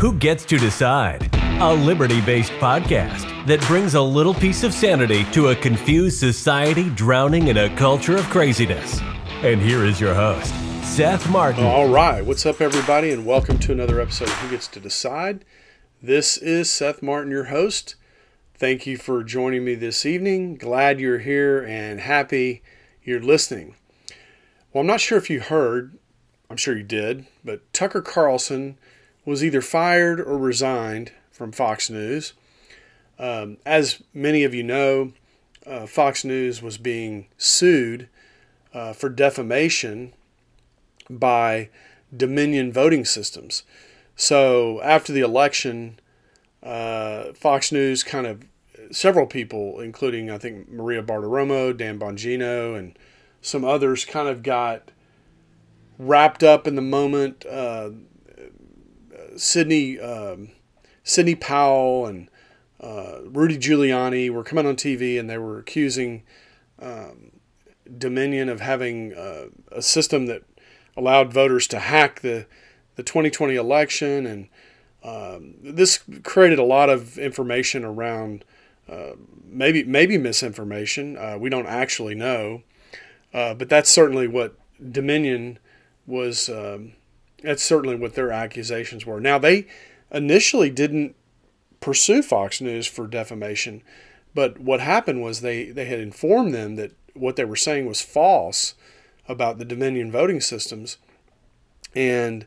Who Gets to Decide? A liberty based podcast that brings a little piece of sanity to a confused society drowning in a culture of craziness. And here is your host, Seth Martin. All right. What's up, everybody, and welcome to another episode of Who Gets to Decide. This is Seth Martin, your host. Thank you for joining me this evening. Glad you're here and happy you're listening. Well, I'm not sure if you heard, I'm sure you did, but Tucker Carlson was either fired or resigned from Fox News. Um, as many of you know, uh, Fox News was being sued uh, for defamation by Dominion voting systems. So after the election, uh, Fox News kind of several people, including I think Maria Bartiromo, Dan Bongino, and some others, kind of got wrapped up in the moment. Sidney um, Sidney Powell and uh, Rudy Giuliani were coming on TV and they were accusing um, Dominion of having uh, a system that allowed voters to hack the the 2020 election, and um, this created a lot of information around uh, maybe maybe misinformation. Uh, we don't actually know, uh, but that's certainly what Dominion was. Um, that's certainly what their accusations were. Now they initially didn't pursue Fox News for defamation, but what happened was they they had informed them that what they were saying was false about the Dominion voting systems, and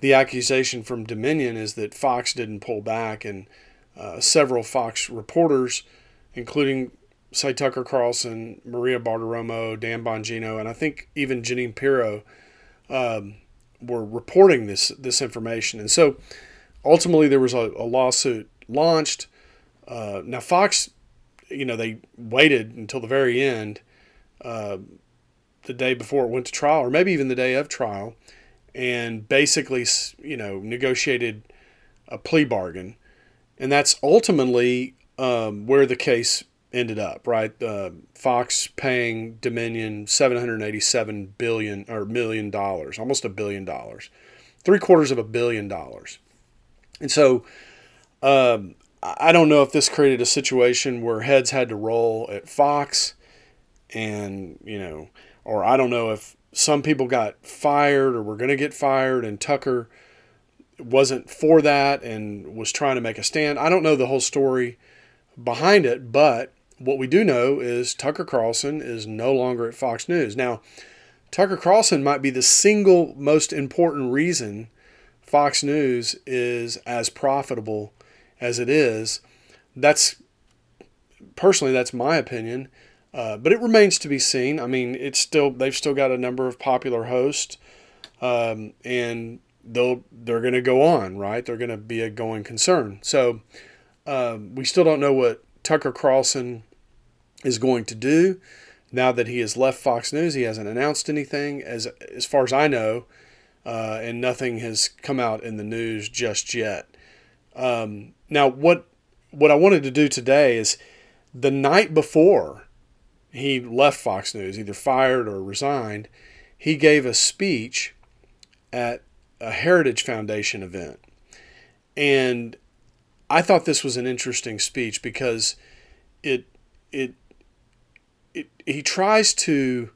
the accusation from Dominion is that Fox didn't pull back, and uh, several Fox reporters, including say Tucker Carlson, Maria Bartiromo, Dan Bongino, and I think even Jeanine Pirro, um, were reporting this this information. And so ultimately there was a, a lawsuit launched. Uh, now Fox, you know, they waited until the very end, uh, the day before it went to trial, or maybe even the day of trial, and basically, you know, negotiated a plea bargain, and that's ultimately um, where the case ended up. Right, uh, Fox paying Dominion seven hundred eighty-seven billion or million dollars, almost a billion dollars, three quarters of a billion dollars, and so. Um, I don't know if this created a situation where heads had to roll at Fox, and you know, or I don't know if some people got fired or were going to get fired, and Tucker wasn't for that and was trying to make a stand. I don't know the whole story behind it, but what we do know is Tucker Carlson is no longer at Fox News. Now, Tucker Carlson might be the single most important reason Fox News is as profitable as it is. That's personally, that's my opinion. Uh, but it remains to be seen. I mean, it's still they've still got a number of popular hosts, um, and they'll they're going to go on, right? They're going to be a going concern. So um, we still don't know what Tucker Carlson is going to do now that he has left Fox News. He hasn't announced anything, as as far as I know, uh, and nothing has come out in the news just yet. Um, now, what what I wanted to do today is the night before he left Fox News, either fired or resigned, he gave a speech at a Heritage Foundation event. And I thought this was an interesting speech because it it it he tries to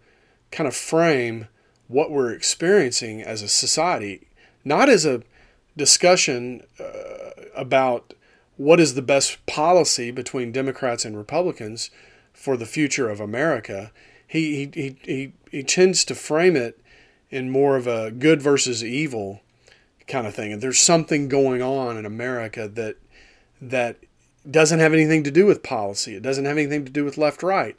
kind of frame what we're experiencing as a society, not as a discussion uh, about what is the best policy between Democrats and Republicans, for the future of America, he, he, he, he tends to frame it in more of a good versus evil kind of thing. And there's something going on in America that that doesn't have anything to do with policy. It doesn't have anything to do with left right.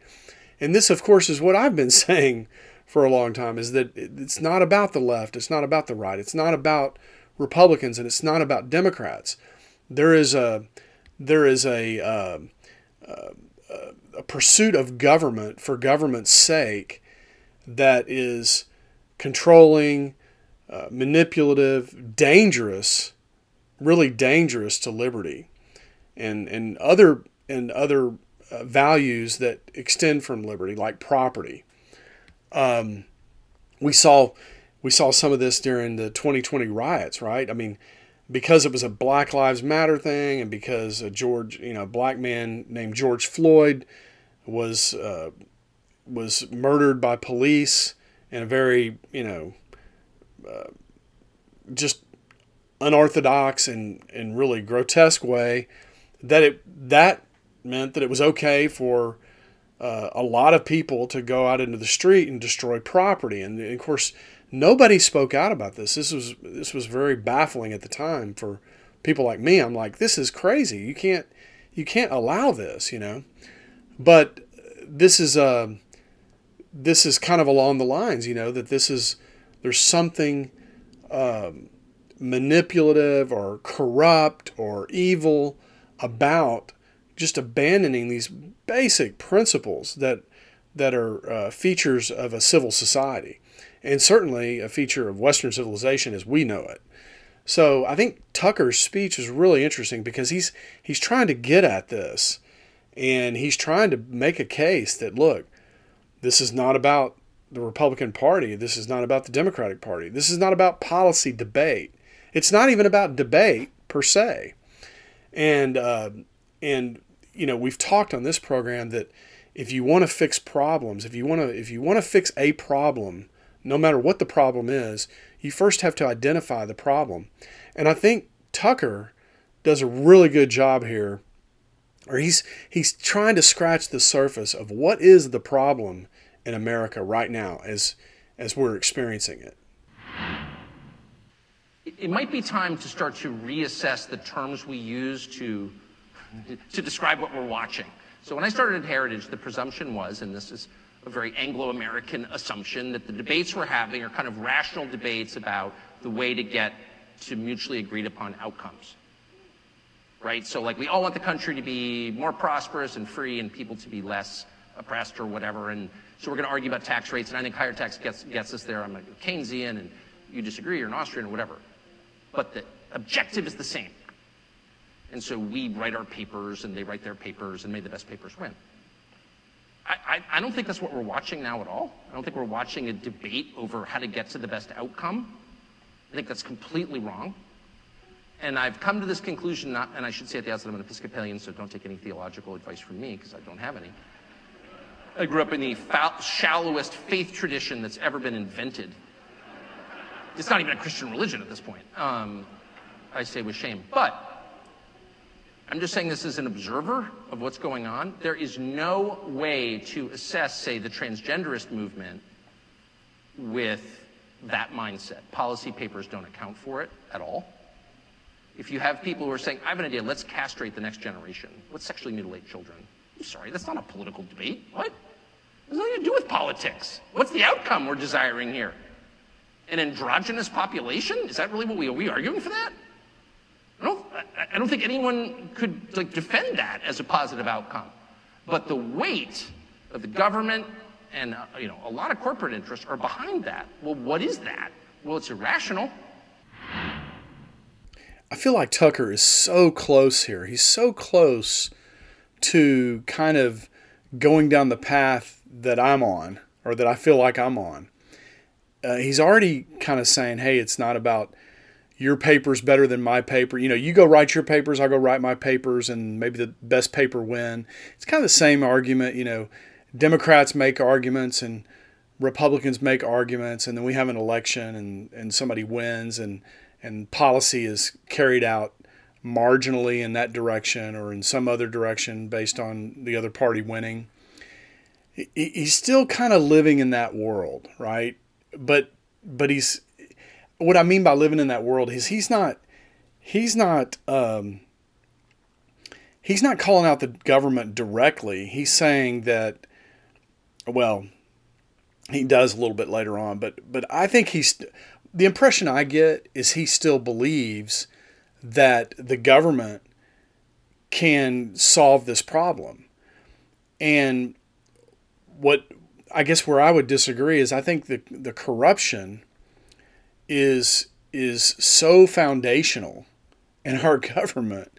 And this, of course, is what I've been saying for a long time: is that it's not about the left, it's not about the right, it's not about Republicans, and it's not about Democrats. There is a there is a uh, uh, a pursuit of government for government's sake that is controlling, uh, manipulative, dangerous, really dangerous to liberty, and and other and other uh, values that extend from liberty, like property. Um, we saw we saw some of this during the 2020 riots, right? I mean, because it was a Black Lives Matter thing, and because a George, you know, black man named George Floyd was uh, was murdered by police in a very, you know, uh, just unorthodox and, and really grotesque way, that it that meant that it was okay for uh, a lot of people to go out into the street and destroy property. And of course, nobody spoke out about this. This was this was very baffling at the time for people like me. I'm like, this is crazy. You can't you can't allow this, you know. But this is uh, this is kind of along the lines, you know, that this is there's something um, manipulative or corrupt or evil about just abandoning these basic principles that that are uh, features of a civil society, and certainly a feature of Western civilization as we know it. So I think Tucker's speech is really interesting because he's he's trying to get at this, and he's trying to make a case that look, this is not about the Republican Party. This is not about the Democratic Party. This is not about policy debate. It's not even about debate per se. And uh, and you know, we've talked on this program that if you want to fix problems, if you want to if you want to fix a problem, no matter what the problem is, you first have to identify the problem. And I think Tucker does a really good job here or he's he's trying to scratch the surface of what is the problem in America right now as as we're experiencing it. It might be time to start to reassess the terms we use to to describe what we're watching. So when I started at Heritage, the presumption was, and this is a very Anglo-American assumption, that the debates we're having are kind of rational debates about the way to get to mutually agreed upon outcomes. Right? So like we all want the country to be more prosperous and free and people to be less oppressed or whatever. And so we're going to argue about tax rates. And I think higher tax gets, gets us there. I'm a Keynesian and you disagree, you're an Austrian or whatever. But the objective is the same. And so we write our papers and they write their papers and may the best papers win. I, I, I, don't think that's what we're watching now at all. I don't think we're watching a debate over how to get to the best outcome. I think that's completely wrong. And I've come to this conclusion, not, and I should say at the outset, I'm an Episcopalian, so don't take any theological advice from me because I don't have any. I grew up in the foul, shallowest faith tradition that's ever been invented. It's not even a Christian religion at this point. Um, I say with shame. But I'm just saying this as an observer of what's going on. There is no way to assess, say, the transgenderist movement with that mindset. Policy papers don't account for it at all. If you have people who are saying, I have an idea, let's castrate the next generation, let's sexually mutilate children. I'm sorry, that's not a political debate. What? Has nothing to do with politics. What's the outcome we're desiring here? An androgynous population? Is that really what we are we arguing for that? I don't, think anyone could like, defend that as a positive outcome. But the weight of the government and uh, you know, a lot of corporate interests are behind that. Well, what is that? Well, it's irrational. I feel like Tucker is so close here. He's so close to kind of going down the path that I'm on, or that I feel like I'm on. Uh, he's already kind of saying, hey, it's not about your paper's better than my paper. You know, you go write your papers, I'll go write my papers, and maybe the best paper win. It's kind of the same argument. You know, Democrats make arguments and Republicans make arguments, and then we have an election and, and somebody wins, and, and policy is carried out marginally in that direction or in some other direction based on the other party winning. He's still kind of living in that world, right? But but he's what I mean by living in that world is he's not he's not um, he's not calling out the government directly. He's saying that well, he does a little bit later on, but but I think he's the impression I get is he still believes that the government can solve this problem. And what I guess where I would disagree is I think the the corruption is is so foundational in our government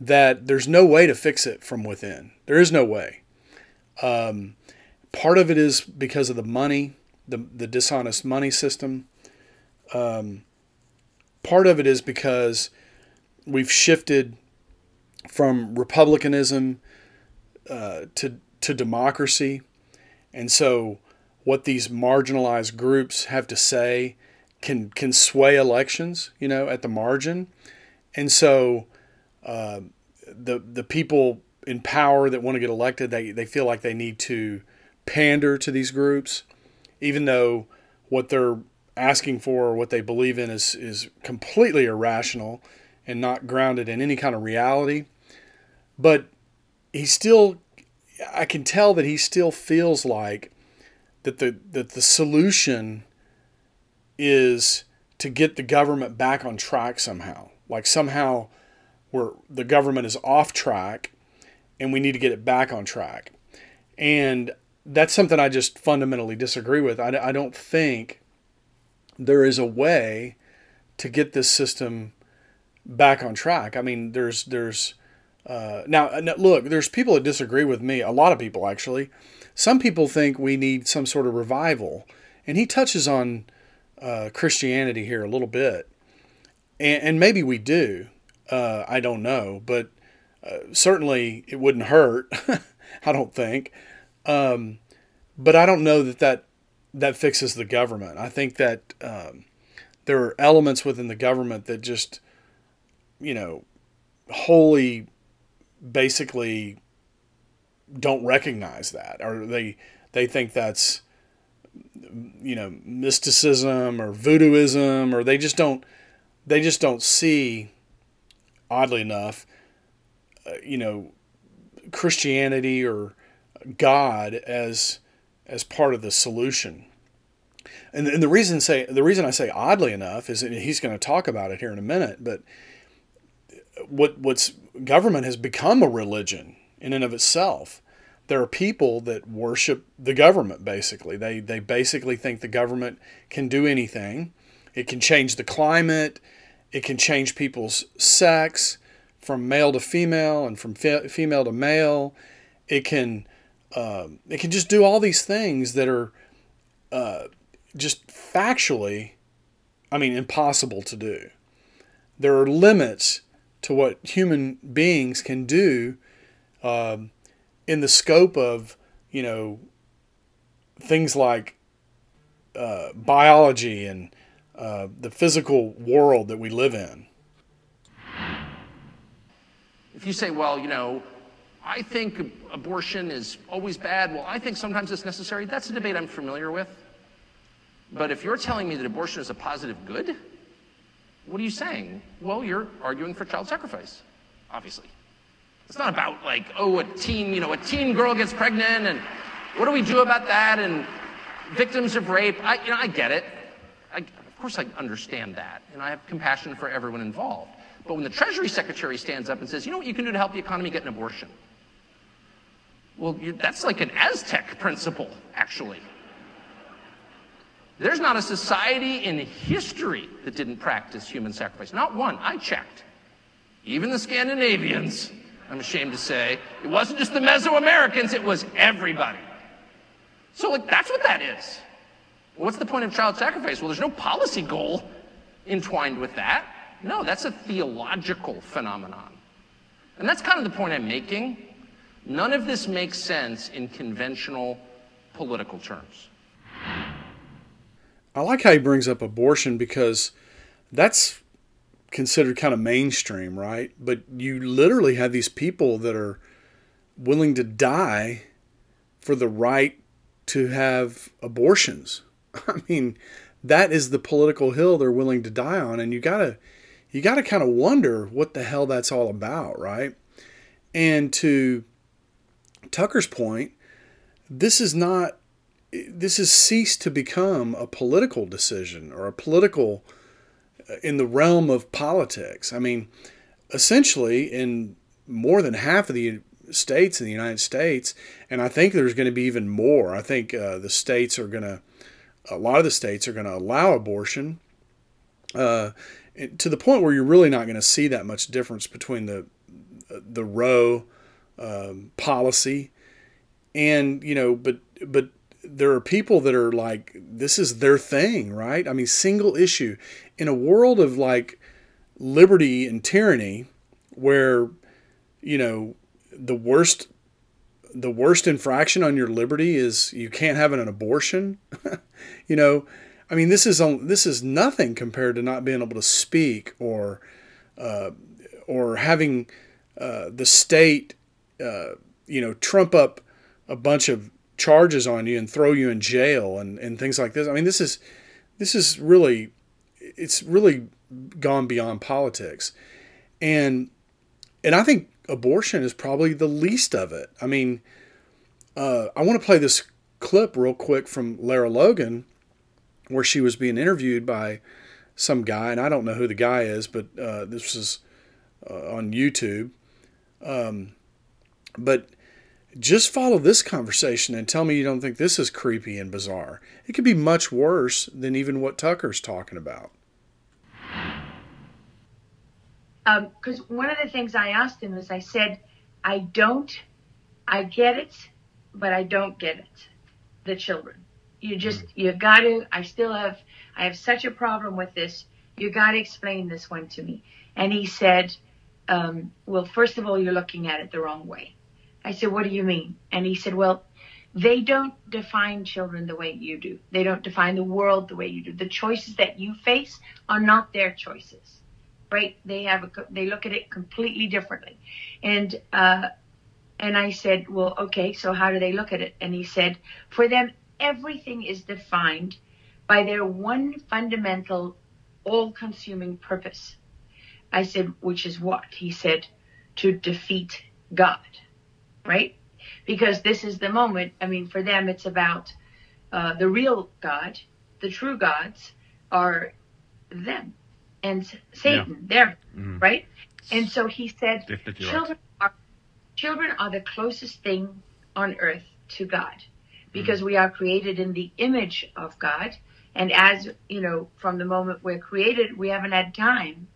that there's no way to fix it from within. There is no way. Um, part of it is because of the money, the the dishonest money system. Um, part of it is because we've shifted from republicanism uh, to to democracy, and so what these marginalized groups have to say can can sway elections, you know, at the margin, and so uh, the the people in power that want to get elected, they they feel like they need to pander to these groups, even though what they're asking for or what they believe in is is completely irrational and not grounded in any kind of reality. But he still I can tell that he still feels like that the that the solution is to get the government back on track somehow. Like somehow where the government is off track and we need to get it back on track. And that's something I just fundamentally disagree with. I, I don't think there is a way to get this system back on track. I mean, there's there's uh, now look, there's people that disagree with me. A lot of people actually. Some people think we need some sort of revival, and he touches on uh, Christianity here a little bit, and, and maybe we do. Uh, I don't know, but uh, certainly it wouldn't hurt. I don't think. Um, but I don't know that that that fixes the government. I think that um, there are elements within the government that just, you know, wholly, basically, don't recognize that, or they they think that's, you know, mysticism or voodooism, or they just don't they just don't see, oddly enough, uh, you know, Christianity or God as as part of the solution. And, and the reason say the reason I say oddly enough is he's going to talk about it here in a minute, but what what's government has become a religion in and of itself. There are people that worship the government basically. They they basically think the government can do anything. It can change the climate, it can change people's sex from male to female and from fe- female to male. It can um, it can just do all these things that are uh, just factually, I mean, impossible to do. There are limits to what human beings can do um, in the scope of, you know, things like uh, biology and uh, the physical world that we live in. If you say, well, you know, I think abortion is always bad. Well, I think sometimes it's necessary. That's a debate I'm familiar with. But if you're telling me that abortion is a positive good, what are you saying? Well, you're arguing for child sacrifice, obviously. It's not about like, oh, a teen, you know, a teen girl gets pregnant and what do we do about that? And victims of rape. I, you know, I get it. I, of course, I understand that, and I have compassion for everyone involved. But when the Treasury Secretary stands up and says, you know what you can do to help the economy get an abortion? Well, that's like an Aztec principle, actually. There's not a society in history that didn't practice human sacrifice. Not one. I checked. Even the Scandinavians, I'm ashamed to say. It wasn't just the Mesoamericans, it was everybody. So, like, that's what that is. What's the point of child sacrifice? Well, there's no policy goal entwined with that. No, that's a theological phenomenon. And that's kind of the point I'm making. None of this makes sense in conventional political terms. I like how he brings up abortion because that's considered kind of mainstream, right? But you literally have these people that are willing to die for the right to have abortions. I mean, that is the political hill they're willing to die on and you got to you got to kind of wonder what the hell that's all about, right? And to Tucker's point, this is not this has ceased to become a political decision or a political in the realm of politics. I mean, essentially in more than half of the states in the United States, and I think there's going to be even more. I think uh, the states are going to, a lot of the states are going to allow abortion uh, to the point where you're really not going to see that much difference between the the Roe um, policy, and you know, but but there are people that are like this is their thing, right? I mean, single issue in a world of like liberty and tyranny, where you know the worst the worst infraction on your liberty is you can't have an abortion. you know, I mean, this is this is nothing compared to not being able to speak or uh, or having uh, the state, uh, you know, trump up a bunch of charges on you and throw you in jail and, and things like this. I mean, this is this is really it's really gone beyond politics, and and I think abortion is probably the least of it. I mean, uh, I want to play this clip real quick from Lara Logan, where she was being interviewed by some guy, and I don't know who the guy is, but uh, this was uh, on YouTube. Um, but just follow this conversation and tell me you don't think this is creepy and bizarre. It could be much worse than even what Tucker's talking about. Because um, one of the things I asked him is I said, I don't, I get it, but I don't get it. The children. You just, mm. you got to, I still have, I have such a problem with this. You got to explain this one to me. And he said, um, well, first of all, you're looking at it the wrong way. I said, What do you mean? And he said, Well, they don't define children the way you do. They don't define the world the way you do. The choices that you face are not their choices, right? They have a, they look at it completely differently. And uh, and I said, well, okay, so how do they look at it? And he said, for them, everything is defined by their one fundamental, all-consuming purpose. I said, which is what? He said, to defeat God right? Because this is the moment. I mean, for them, it's about uh, the real God, the true gods are them and Satan, yeah. there, mm-hmm. right? And so he said, children are children are the closest thing on earth to God because mm-hmm. we are created in the image of God. And as you know, from the moment we're created, we haven't had time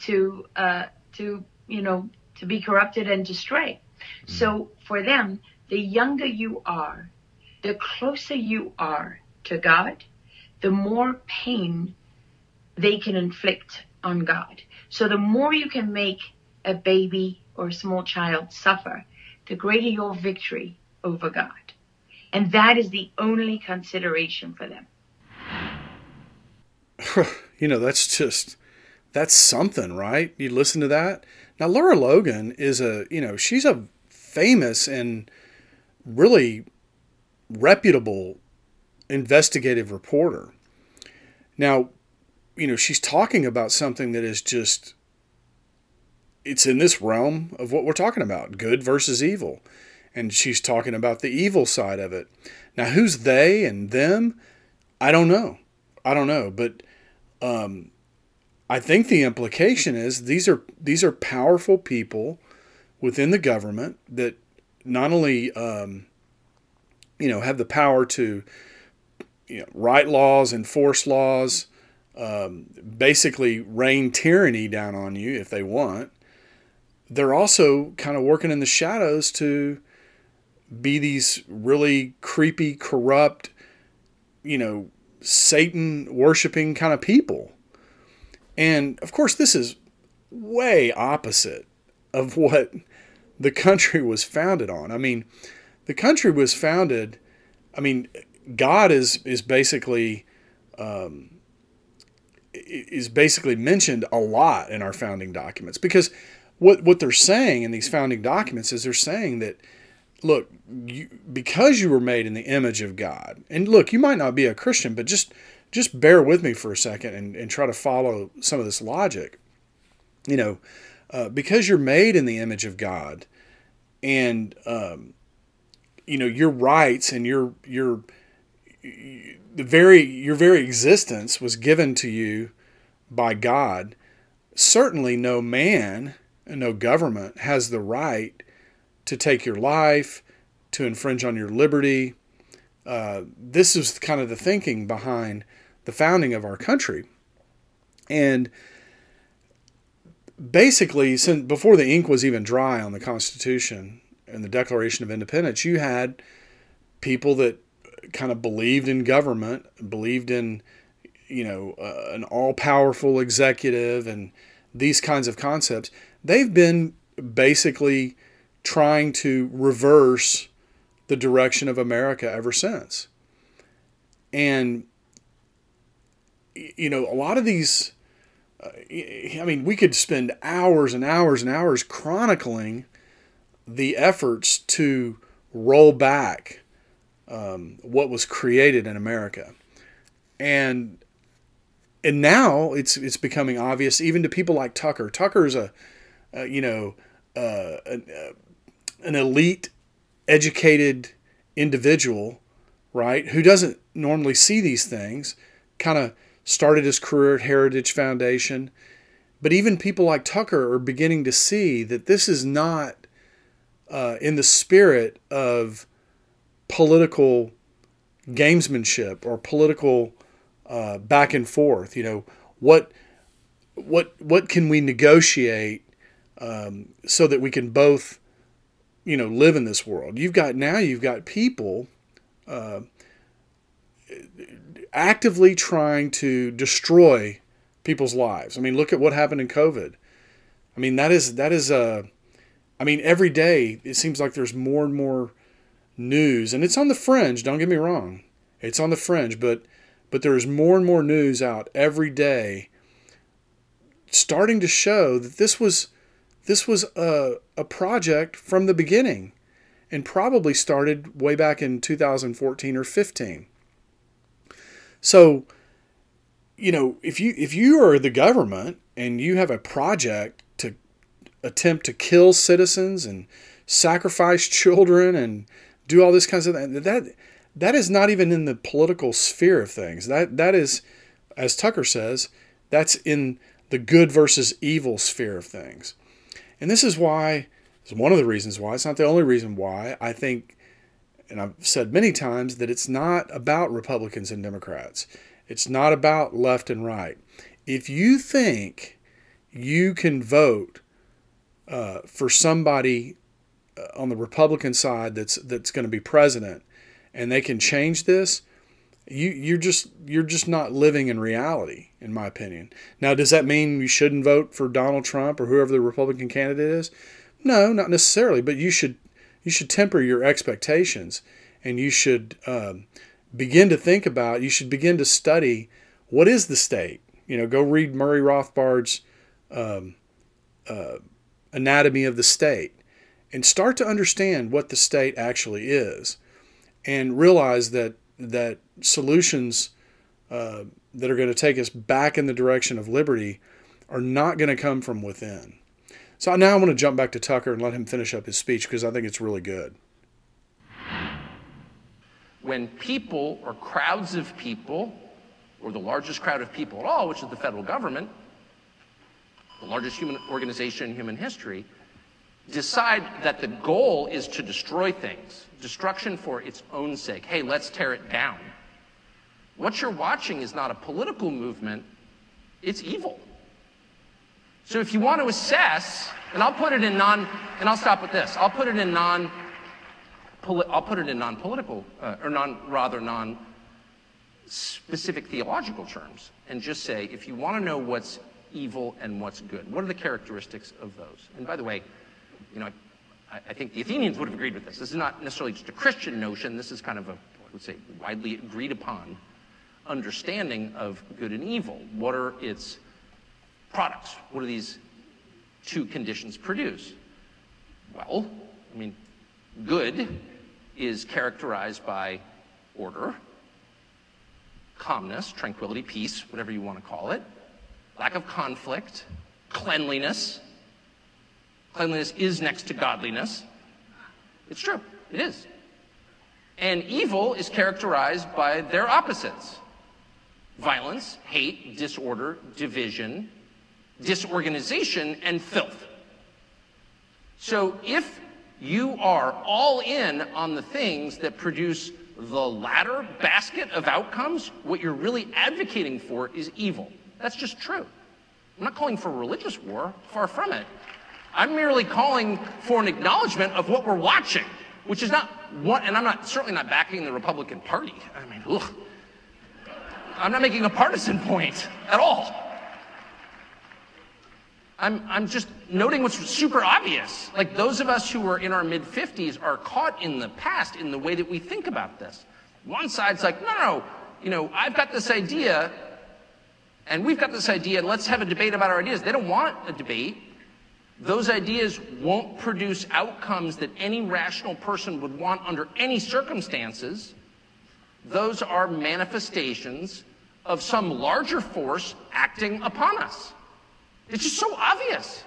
to uh, to you know to be corrupted and to stray. Mm. So for them, the younger you are, the closer you are to God, the more pain they can inflict on God. So the more you can make a baby or a small child suffer, the greater your victory over God. And that is the only consideration for them. you know, that's just that's something, right? You listen to that. Now Laura Logan is a, you know, she's a famous and really reputable investigative reporter. Now, you know, she's talking about something that is just it's in this realm of what we're talking about, good versus evil. And she's talking about the evil side of it. Now, who's they and them? I don't know. I don't know, but um, I think the implication is these are these are powerful people within the government that not only um, you know have the power to you know, write laws, enforce laws, um, basically rain tyranny down on you if they want. They're also kind of working in the shadows to be these really creepy, corrupt, you know, Satan worshiping kind of people. And of course, this is way opposite of what the country was founded on. I mean, the country was founded. I mean, God is is basically um, is basically mentioned a lot in our founding documents because what what they're saying in these founding documents is they're saying that look you, because you were made in the image of God and look you might not be a Christian but just just bear with me for a second and, and try to follow some of this logic you know uh, because you're made in the image of God, and um, you know your rights and your your the very your very existence was given to you by God. Certainly, no man and no government has the right to take your life, to infringe on your liberty. Uh, this is kind of the thinking behind the founding of our country. And basically, since before the ink was even dry on the Constitution and the Declaration of Independence, you had people that kind of believed in government, believed in you know uh, an all-powerful executive and these kinds of concepts, they've been basically trying to reverse the direction of America ever since. And you know, a lot of these I mean, we could spend hours and hours and hours chronicling the efforts to roll back um, what was created in America, and and now it's it's becoming obvious even to people like Tucker. Tucker's a, a you know uh, an, uh, an elite, educated individual, right? Who doesn't normally see these things, kind of started his career at Heritage Foundation. But even people like Tucker are beginning to see that this is not uh, in the spirit of political gamesmanship or political uh, back and forth. You know what what what can we negotiate um, so that we can both you know live in this world? You've got now you've got people. Uh, actively trying to destroy people's lives. I mean, look at what happened in COVID. I mean, that is that is a. I mean, every day it seems like there's more and more news, and it's on the fringe. Don't get me wrong, it's on the fringe, but but there's more and more news out every day, starting to show that this was this was a a project from the beginning, and probably started way back in 2014 or 15. So, you know, if you if you are the government and you have a project to attempt to kill citizens and sacrifice children and do all this kinds of that that is not even in the political sphere of things. That that is, as Tucker says, that's in the good versus evil sphere of things. And this is why it's one of the reasons why, it's not the only reason why I think and I've said many times that it's not about Republicans and Democrats. It's not about left and right. If you think you can vote uh, for somebody uh, on the Republican side that's that's going to be president, and they can change this, you you're just you're just not living in reality, in my opinion. Now, does that mean you shouldn't vote for Donald Trump or whoever the Republican candidate is? No, not necessarily. But you should you should temper your expectations and you should um, begin to think about, you should begin to study what is the state. You know, go read Murray Rothbard's um, uh, Anatomy of the State and start to understand what the state actually is and realize that that solutions uh, that are going to take us back in the direction of liberty are not going to come from within. So now I want to jump back to Tucker and let him finish up his speech because I think it's really good. When people or crowds of people, or the largest crowd of people at all, which is the federal government, the largest human organization in human history, decide that the goal is to destroy things, destruction for its own sake. Hey, let's tear it down. What you're watching is not a political movement, it's evil. So if you want to assess, and I'll put it in non, and I'll stop with this. I'll put it in non, I'll put it in non-political, uh, or non, rather non-specific theological terms, and just say, if you want to know what's evil and what's good, what are the characteristics of those? And by the way, you know, I, I think the Athenians would have agreed with this. This is not necessarily just a Christian notion. This is kind of a, I would say, widely agreed upon understanding of good and evil. What are its products. What do these two conditions produce? Well, I mean, good is characterized by order, calmness, tranquility, peace, whatever you want to call it, lack of conflict, cleanliness. Cleanliness is next to godliness. It's true, it is. And evil is characterized by their opposites violence, hate, disorder, division, disorganization, and filth. So if you are all in on the things that produce the latter basket of outcomes, what you're really advocating for is evil. That's just true. I'm not calling for religious war, far from it. I'm merely calling for an acknowledgement of what we're watching, which is not one, and I'm not certainly not backing the Republican Party. I mean, ugh. I'm not making a partisan point at all. I'm, I'm just noting what's super obvious. Like those of us who are in our mid 50s are caught in the past in the way that we think about this. One side's like, no, no, you know, I've got this idea, and we've got this idea, and let's have a debate about our ideas. They don't want a debate. Those ideas won't produce outcomes that any rational person would want under any circumstances. Those are manifestations of some larger force acting upon us. It's just so obvious.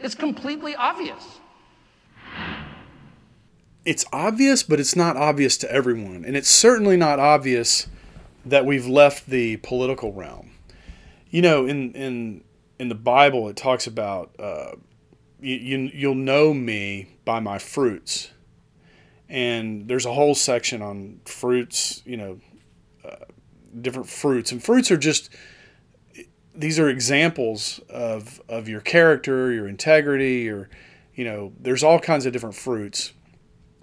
It's completely obvious. It's obvious, but it's not obvious to everyone. And it's certainly not obvious that we've left the political realm. You know, in, in, in the Bible, it talks about uh, you, you, you'll know me by my fruits. And there's a whole section on fruits, you know, uh, different fruits. And fruits are just these are examples of of your character, your integrity, your you know, there's all kinds of different fruits.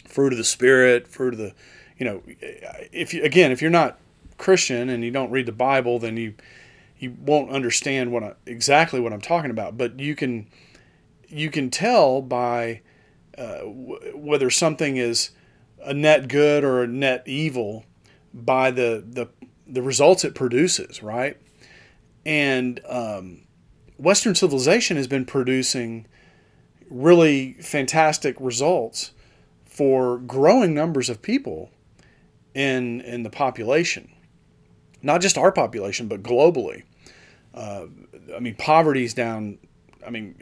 Fruit of the spirit, fruit of the you know, if you again, if you're not Christian and you don't read the Bible, then you you won't understand what I, exactly what I'm talking about, but you can you can tell by uh, w- whether something is a net good or a net evil by the the the results it produces, right? And um, Western civilization has been producing really fantastic results for growing numbers of people in in the population, not just our population, but globally. Uh, I mean, poverty's down. I mean,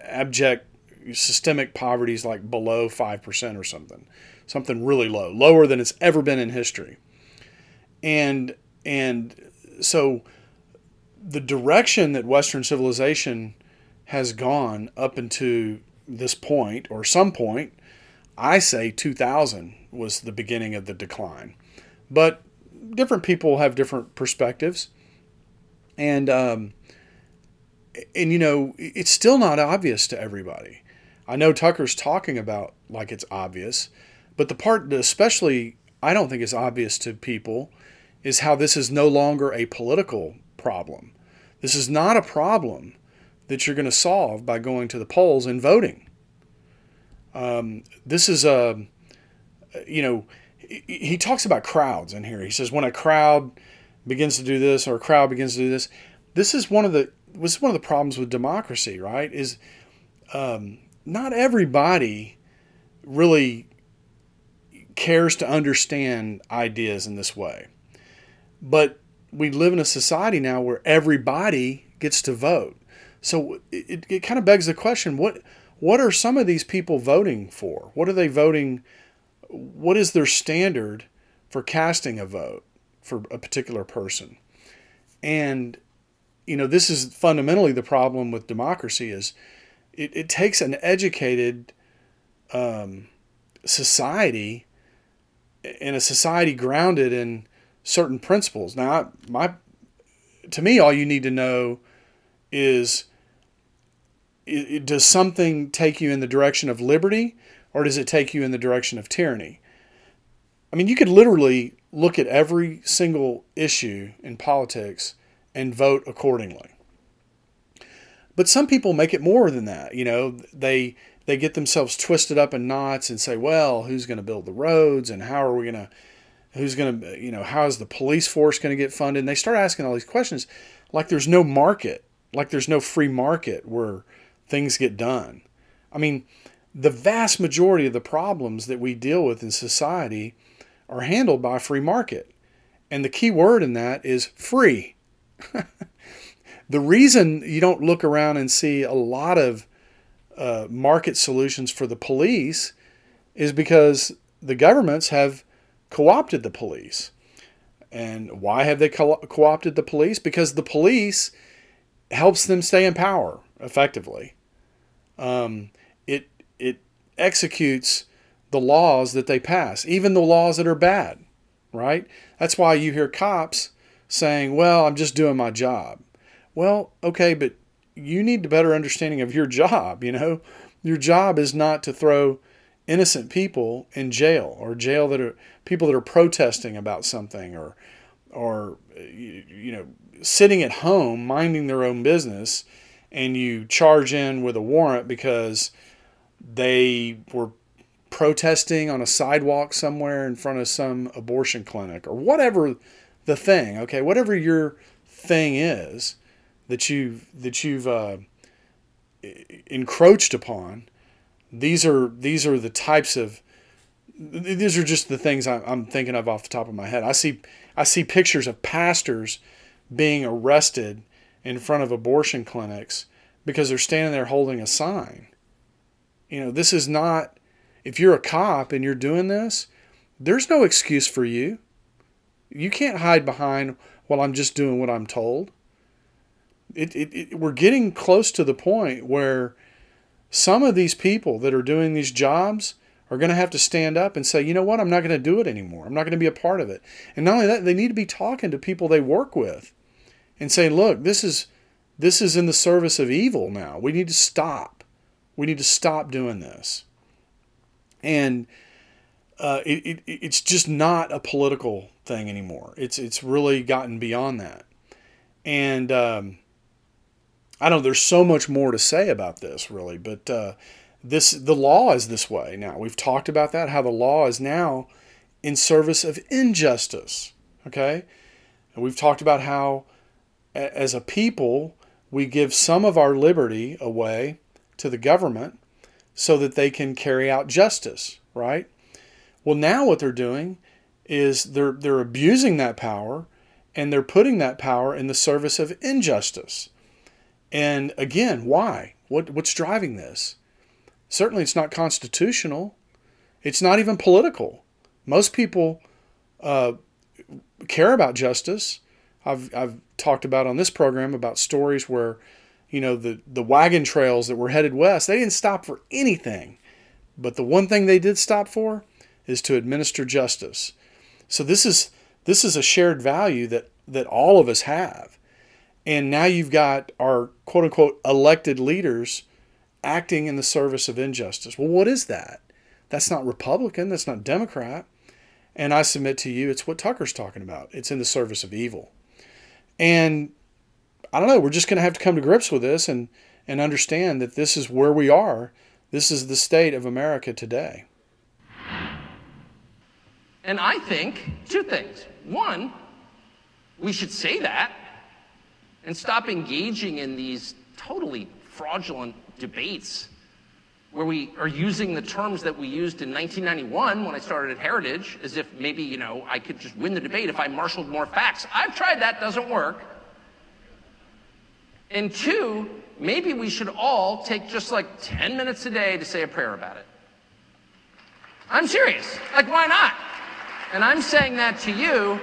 abject systemic poverty is like below five percent or something, something really low, lower than it's ever been in history. And and so the direction that Western civilization has gone up into this point, or some point, I say 2000 was the beginning of the decline. But different people have different perspectives. And, um, and you know, it's still not obvious to everybody. I know Tucker's talking about like it's obvious, but the part that especially I don't think is obvious to people is how this is no longer a political problem. This is not a problem that you're going to solve by going to the polls and voting. Um, this is a, you know, he talks about crowds in here. He says when a crowd begins to do this or a crowd begins to do this, this is one of the was one of the problems with democracy, right? Is um, not everybody really cares to understand ideas in this way. But we live in a society now where everybody gets to vote. So it, it kind of begs the question what what are some of these people voting for? What are they voting? What is their standard for casting a vote for a particular person? And you know, this is fundamentally the problem with democracy is it, it takes an educated um, society and a society grounded in certain principles. Now, my to me, all you need to know is it, does something take you in the direction of liberty or does it take you in the direction of tyranny? I mean, you could literally look at every single issue in politics and vote accordingly. But some people make it more than that. You know, they they get themselves twisted up in knots and say, "Well, who's going to build the roads and how are we going to who's going to, you know, how is the police force going to get funded? And they start asking all these questions like there's no market, like there's no free market where things get done. I mean, the vast majority of the problems that we deal with in society are handled by free market. And the key word in that is free. the reason you don't look around and see a lot of uh, market solutions for the police is because the governments have co opted the police. And why have they co opted the police? Because the police helps them stay in power effectively. Um, it, it executes the laws that they pass, even the laws that are bad, right? That's why you hear cops saying, Well, I'm just doing my job. Well, okay, but you need a better understanding of your job, you know? Your job is not to throw innocent people in jail or jail that are people that are protesting about something or or you know sitting at home minding their own business and you charge in with a warrant because they were protesting on a sidewalk somewhere in front of some abortion clinic or whatever the thing okay? Whatever your thing is that you that you've uh, encroached upon these are these are the types of these are just the things I'm thinking of off the top of my head. I see I see pictures of pastors being arrested in front of abortion clinics because they're standing there holding a sign. You know, this is not if you're a cop and you're doing this, there's no excuse for you. You can't hide behind, well, I'm just doing what I'm told. It, it, it, we're getting close to the point where some of these people that are doing these jobs are going to have to stand up and say, you know what, I'm not going to do it anymore. I'm not going to be a part of it. And not only that, they need to be talking to people they work with and saying, look, this is this is in the service of evil now. We need to stop. We need to stop doing this and uh, it, it, it's just not a political thing anymore. It's it's really gotten beyond that, and um, I don't know there's so much more to say about this, really, but uh, this the law is this way now. We've talked about that how the law is now in service of injustice. Okay, and we've talked about how as a people we give some of our liberty away to the government so that they can carry out justice, right? Well, now what they're doing is they're they're abusing that power and they're putting that power in the service of injustice. And again, why? What what's driving this? Certainly it's not constitutional. It's not even political. Most people uh, care about justice. I've, I've talked about on this program about stories where you know, the, the wagon trails that were headed west, they didn't stop for anything. But the one thing they did stop for is to administer justice. So this is this is a shared value that that all of us have. And now you've got our quote unquote elected leaders acting in the service of injustice. Well, what is that? That's not Republican, that's not Democrat. And I submit to you, it's what Tucker's talking about. It's in the service of evil. And I don't know. We're just going to have to come to grips with this and, and understand that this is where we are. This is the state of America today. And I think two things. One, we should say that and stop engaging in these totally fraudulent debates where we are using the terms that we used in 1991 when I started at Heritage as if maybe, you know, I could just win the debate if I marshaled more facts. I've tried that, doesn't work. And two, maybe we should all take just like 10 minutes a day to say a prayer about it. I'm serious. Like, why not? And I'm saying that to you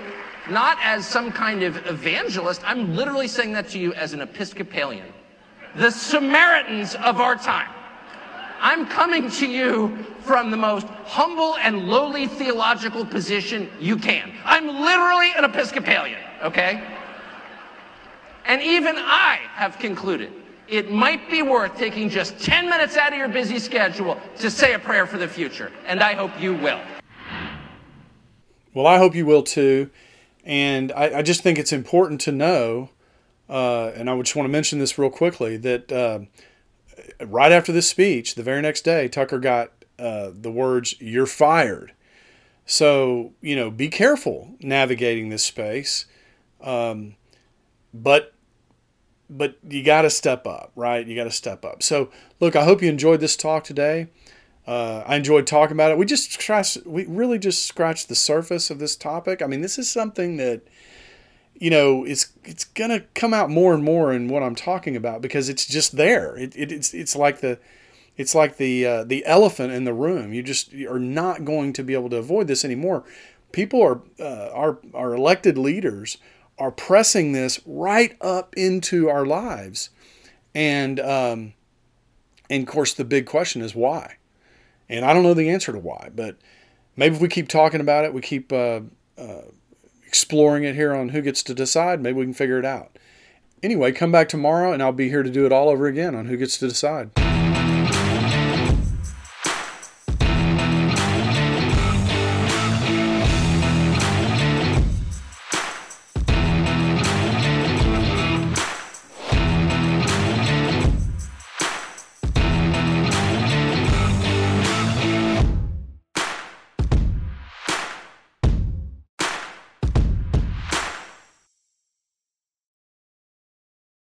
not as some kind of evangelist. I'm literally saying that to you as an Episcopalian, the Samaritans of our time. I'm coming to you from the most humble and lowly theological position you can. I'm literally an Episcopalian, okay? And even I have concluded it might be worth taking just 10 minutes out of your busy schedule to say a prayer for the future. And I hope you will. Well, I hope you will too. And I, I just think it's important to know, uh, and I just want to mention this real quickly, that uh, right after this speech, the very next day, Tucker got uh, the words, You're fired. So, you know, be careful navigating this space. Um, but but you got to step up, right? You got to step up. So, look, I hope you enjoyed this talk today. Uh, I enjoyed talking about it. We just scratched, we really just scratched the surface of this topic. I mean, this is something that, you know, it's it's gonna come out more and more in what I'm talking about because it's just there. It, it it's it's like the it's like the uh, the elephant in the room. You just are not going to be able to avoid this anymore. People are uh, our our elected leaders are pressing this right up into our lives. And, um, and of course, the big question is why? And I don't know the answer to why, but maybe if we keep talking about it, we keep uh, uh, exploring it here on Who Gets to Decide, maybe we can figure it out. Anyway, come back tomorrow and I'll be here to do it all over again on Who Gets to Decide.